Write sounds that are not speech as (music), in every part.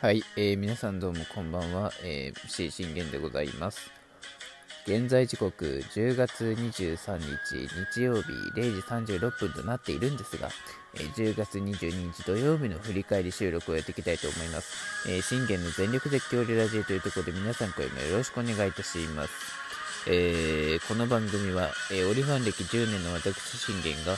はい、えー、皆さんどうもこんばんは、えー、C 信玄でございます。現在時刻10月23日日曜日0時36分となっているんですが、えー、10月22日土曜日の振り返り収録をやっていきたいと思います。えー、信玄の全力絶叫リラジーというところで皆さん声もよろしくお願いいたします。えー、この番組は、えー、オリファン歴10年の私信玄が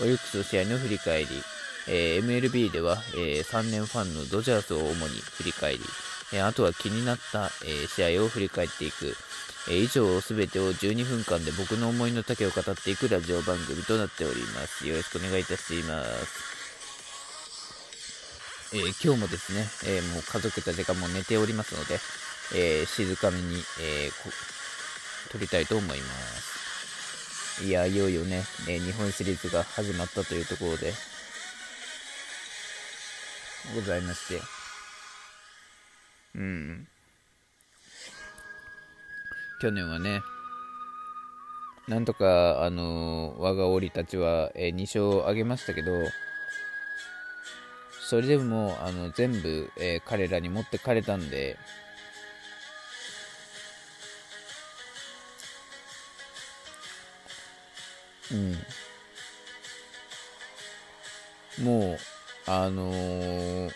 オリックス試合の振り返り、えー、MLB では、えー、3年ファンのドジャースを主に振り返り、えー、あとは気になった、え試合を振り返っていく、え以上すべてを12分間で僕の思いの丈を語っていくラジオ番組となっております。よろしくお願いいたします。え今日もですね、えもう家族たちがもう寝ておりますので、え静かめに、え撮りたいと思います。いや、いよいよね、え日本シリーズが始まったというところで、ございまして。うん。去年はね、なんとか、あのー、我が檻たちは、えー、2勝挙げましたけど、それでも、あの、全部、えー、彼らに持ってかれたんで、うん。もう、あのー、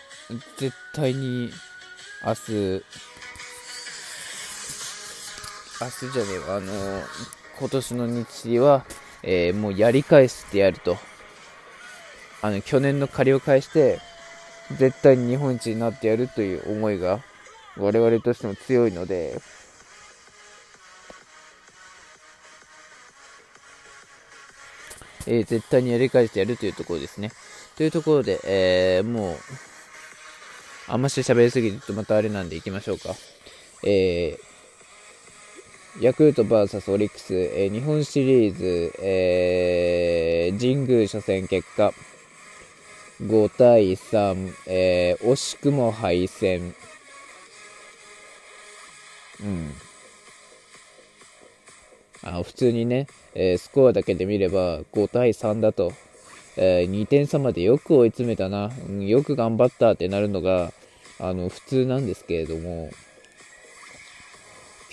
絶対に明日、明日じゃねえわ、あのー、今年の日は、えー、もうやり返してやると。あの、去年の借りを返して、絶対に日本一になってやるという思いが、我々としても強いので、えー、絶対にやり返してやるというところですね。というところで、えー、もう、あんまし喋りすぎるとまたあれなんで行きましょうか。えー、ヤクルト VS オリックス、えー、日本シリーズ、えー、神宮初戦結果、5対3、えー、惜しくも敗戦。うん。あ普通にね、えー、スコアだけで見れば5対3だと。えー、2点差までよく追い詰めたな、うん、よく頑張ったってなるのが、あの、普通なんですけれども、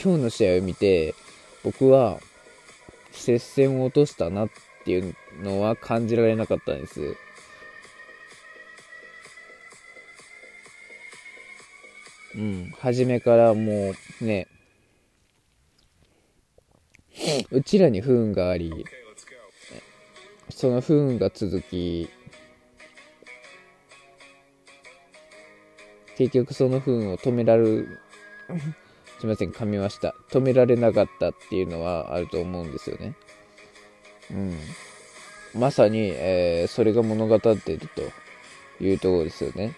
今日の試合を見て、僕は、接戦を落としたなっていうのは感じられなかったんです。うん、初めからもうね、うちらに不運があり、その不運が続き結局その不運を止められる (laughs) すいません噛みました。止められなかったっていうのはあると思うんですよね。うん。まさに、えー、それが物語っているというところですよね。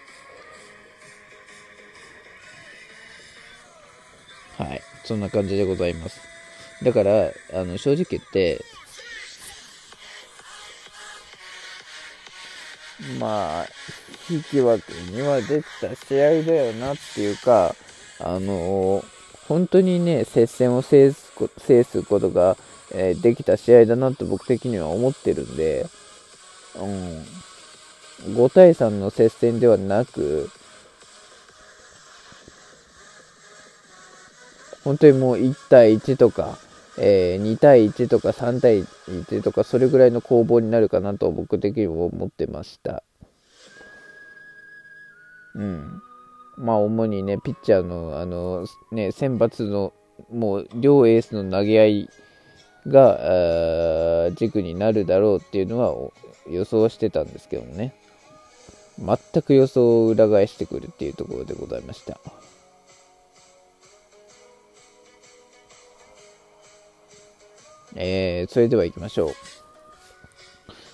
はい。そんな感じでございます。だからあの正直言ってまあ、引き分けにはできた試合だよなっていうか、あのー、本当にね、接戦を制す制すことが、えー、できた試合だなと僕的には思ってるんで、うん、5対3の接戦ではなく、本当にもう1対1とか、えー、2対1とか3対1とかそれぐらいの攻防になるかなと僕的にも思ってました。うん。まあ主にね、ピッチャーの、あの、ね、選抜の、もう両エースの投げ合いが、軸になるだろうっていうのは予想してたんですけどもね。全く予想を裏返してくるっていうところでございました。えー、それでは行きましょう。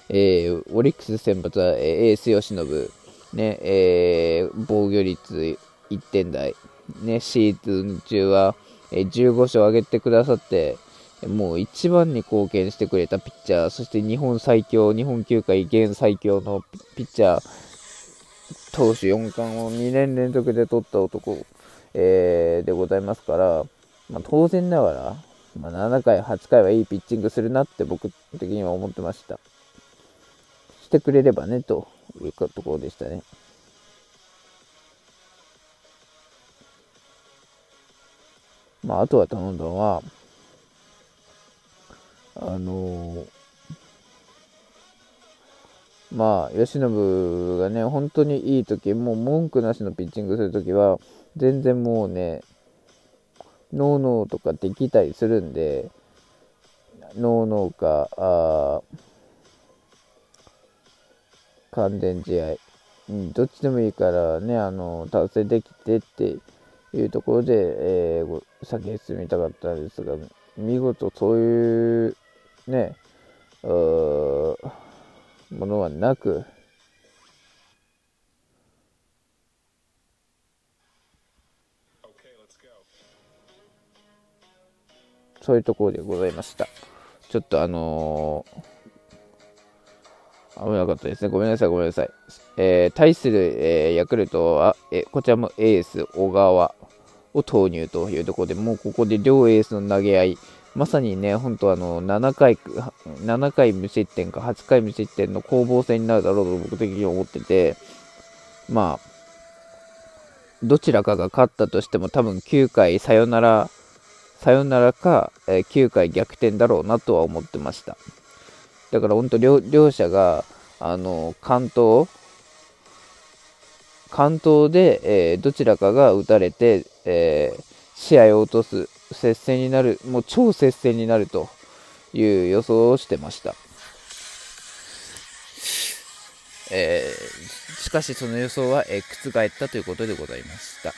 えー、オリックス先発は、エース吉信、ね、えー、防御率1点台、ね、シーズン中は、えー、15勝上げてくださって、もう一番に貢献してくれたピッチャー、そして日本最強、日本球界現最強のピッチャー、投手4冠を2年連続で取った男、えー、でございますから、まあ、当然ながら、まあ、7回、8回はいいピッチングするなって僕的には思ってました。してくれればね、というところでしたね。まあ、あとは頼んだのは、あのー、まあ、由伸がね、本当にいい時、もう文句なしのピッチングする時は、全然もうね、ノーノーとかできたりするんで、ノーノーか、あ完全試合、うん、どっちでもいいからね、あの、達成できてっていうところで、えー、先に進みたかったんですが、見事そういうね、ものはなく、そういうところでございました。ちょっとあのー、危なかったですね。ごめんなさい、ごめんなさい。えー、対する、えー、ヤクルトは、えこちらもエース、小川を投入というところで、もうここで両エースの投げ合い、まさにね、本当あの、7回、7回無失点か8回無失点の攻防戦になるだろうと僕的に思ってて、まあ、どちらかが勝ったとしても多分9回サヨナラ、サヨナラか、えー、9回逆転だろうなとは思ってました。だから本当両両者が、あの、関東、関東で、えー、どちらかが打たれて、えー、試合を落とす接戦になる、もう超接戦になるという予想をしてました。えー、しかしその予想は、えー、覆ったということでございました。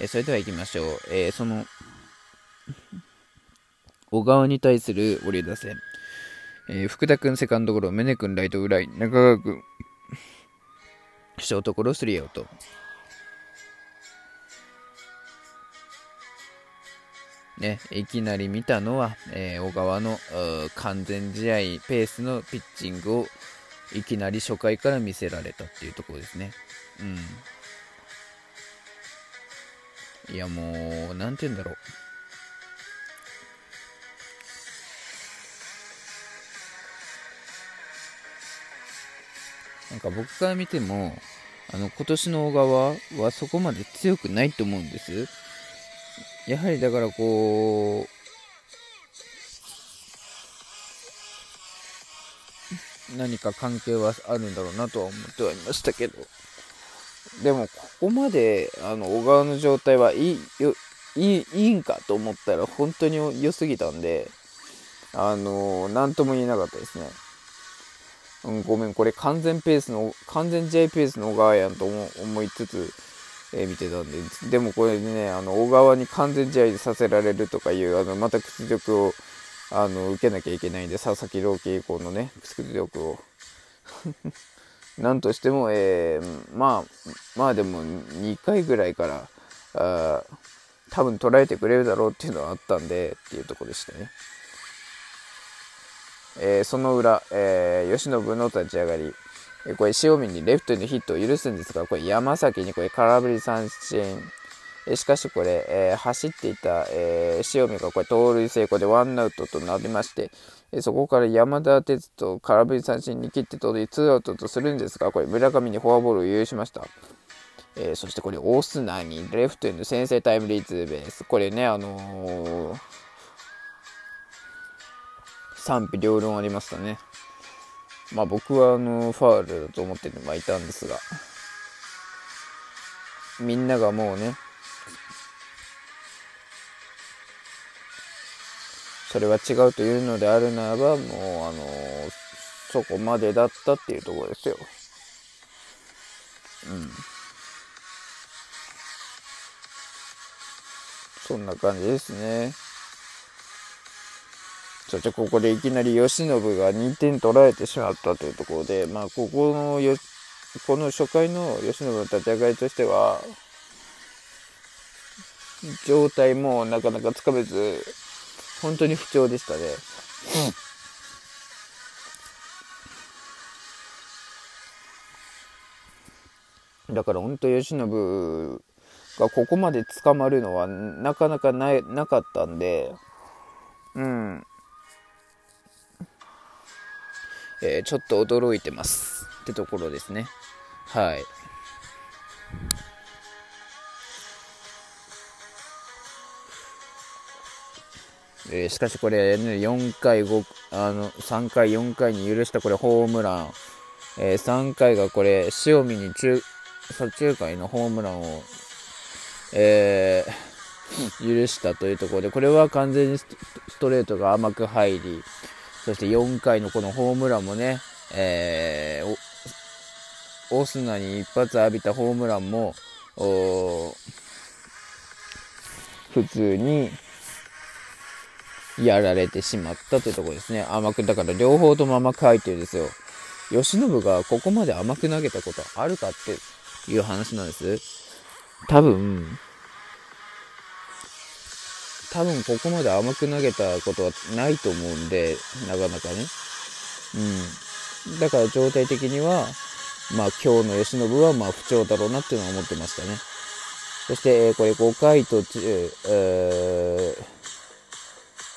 えー、それでは行きましょう。えー、その、小川に対するオリ打線。えー、福田君セカンドゴロ、宗君ライトフライ、中川君、ショートゴロスリーアウト。ね、いきなり見たのは、えー、小川の完全試合ペースのピッチングをいきなり初回から見せられたっていうところですね。うん。いやもう、なんて言うんだろう。なんか僕から見ても、あの、今年の小川はそこまで強くないと思うんです。やはりだからこう、何か関係はあるんだろうなとは思ってはいましたけど、でもここまであの小川の状態はいいよいいいいんかと思ったら本当に良すぎたんで、あの何とも言えなかったですね。うん、ごめん、これ完全ペースの、完全 J ペースの小川やんと思いつつ、えー、見てたんで、でもこれね、あの、小川に完全試合させられるとかいう、あの、また屈辱を、あの、受けなきゃいけないんで、佐々木朗希以降のね、屈辱を。(laughs) なんとしても、えー、まあ、まあでも、2回ぐらいから、あ多分捉えてくれるだろうっていうのはあったんで、っていうとこでしたね。えー、その裏、えー、吉信の立ち上がり、えこれ塩見にレフトへのヒットを許すんですが、これ山崎にこれ空振り三振。えしかしこれ、えー、走っていた、えー、塩見がこれ盗塁成功でワンアウトとなりまして、えそこから山田哲人空振り三振に切って盗塁ツーアウトとするんですが、これ村上にフォアボールを許しました。え、そしてこれオスナにレフトへの先制タイムリーツーベース。これね、あの、賛否両論ありましたね。まあ僕はあのファールだと思ってはいたんですが、みんながもうね、それは違うというのであるならば、もうあのそこまでだったっていうところですよ。うん。そんな感じですね。ちょちょここでいきなり慶喜が2点取られてしまったというところで、まあ、ここのよこの初回の慶喜の立ち上がりとしては、状態もなかなかつかめず、本当に不調でしたね。うん、だから本当慶喜がここまで捕まるのはなかなかないなかったんで、うん、えー、ちょっと驚いてますってところですね。はい。えー、しかしこれ、ね、4回5あの3回4回に許したこれホームラン、えー、3回がこれ塩見に中左中間のホームランを、えー、許したというところでこれは完全にストレートが甘く入りそして4回のこのホームランもね、えー、オスナに一発浴びたホームランも普通にやられてしまったというところですね。甘く、だから両方とも甘く入ってるんですよ。吉信がここまで甘く投げたことあるかっていう話なんです。多分、多分ここまで甘く投げたことはないと思うんで、なかなかね。うん。だから状態的には、まあ今日の吉信はまあ不調だろうなっていうのは思ってましたね。そして、えー、これ5回途中、え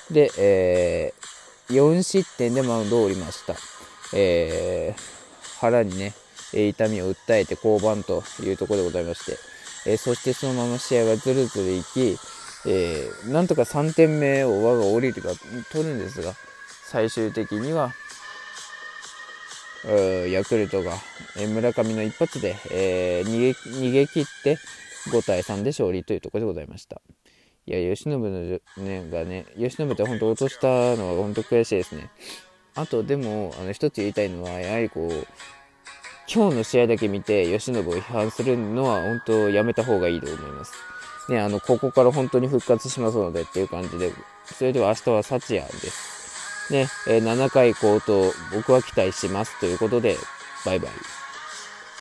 ー、で、えー、4失点でマウンドを降りました。えー、腹にね、痛みを訴えて降板というところでございまして、えー、そしてそのまま試合はずるずるいき、えー、なんとか3点目を我が降りるか取るんですが、最終的には、ヤクルトが、村上の一発で、えー、逃げ逃げ切って5対3で勝利というところでございました。いや、吉信の、ね、がね、吉信って本当落としたのは本当悔しいですね。あと、でも、あの、一つ言いたいのは、やはりこう、今日の試合だけ見て、吉信を批判するのは本当やめた方がいいと思います。ね、あの、ここから本当に復活しますのでっていう感じで、それでは明日は幸也です。ね、えー、7回高騰、僕は期待しますということで、バイバイ。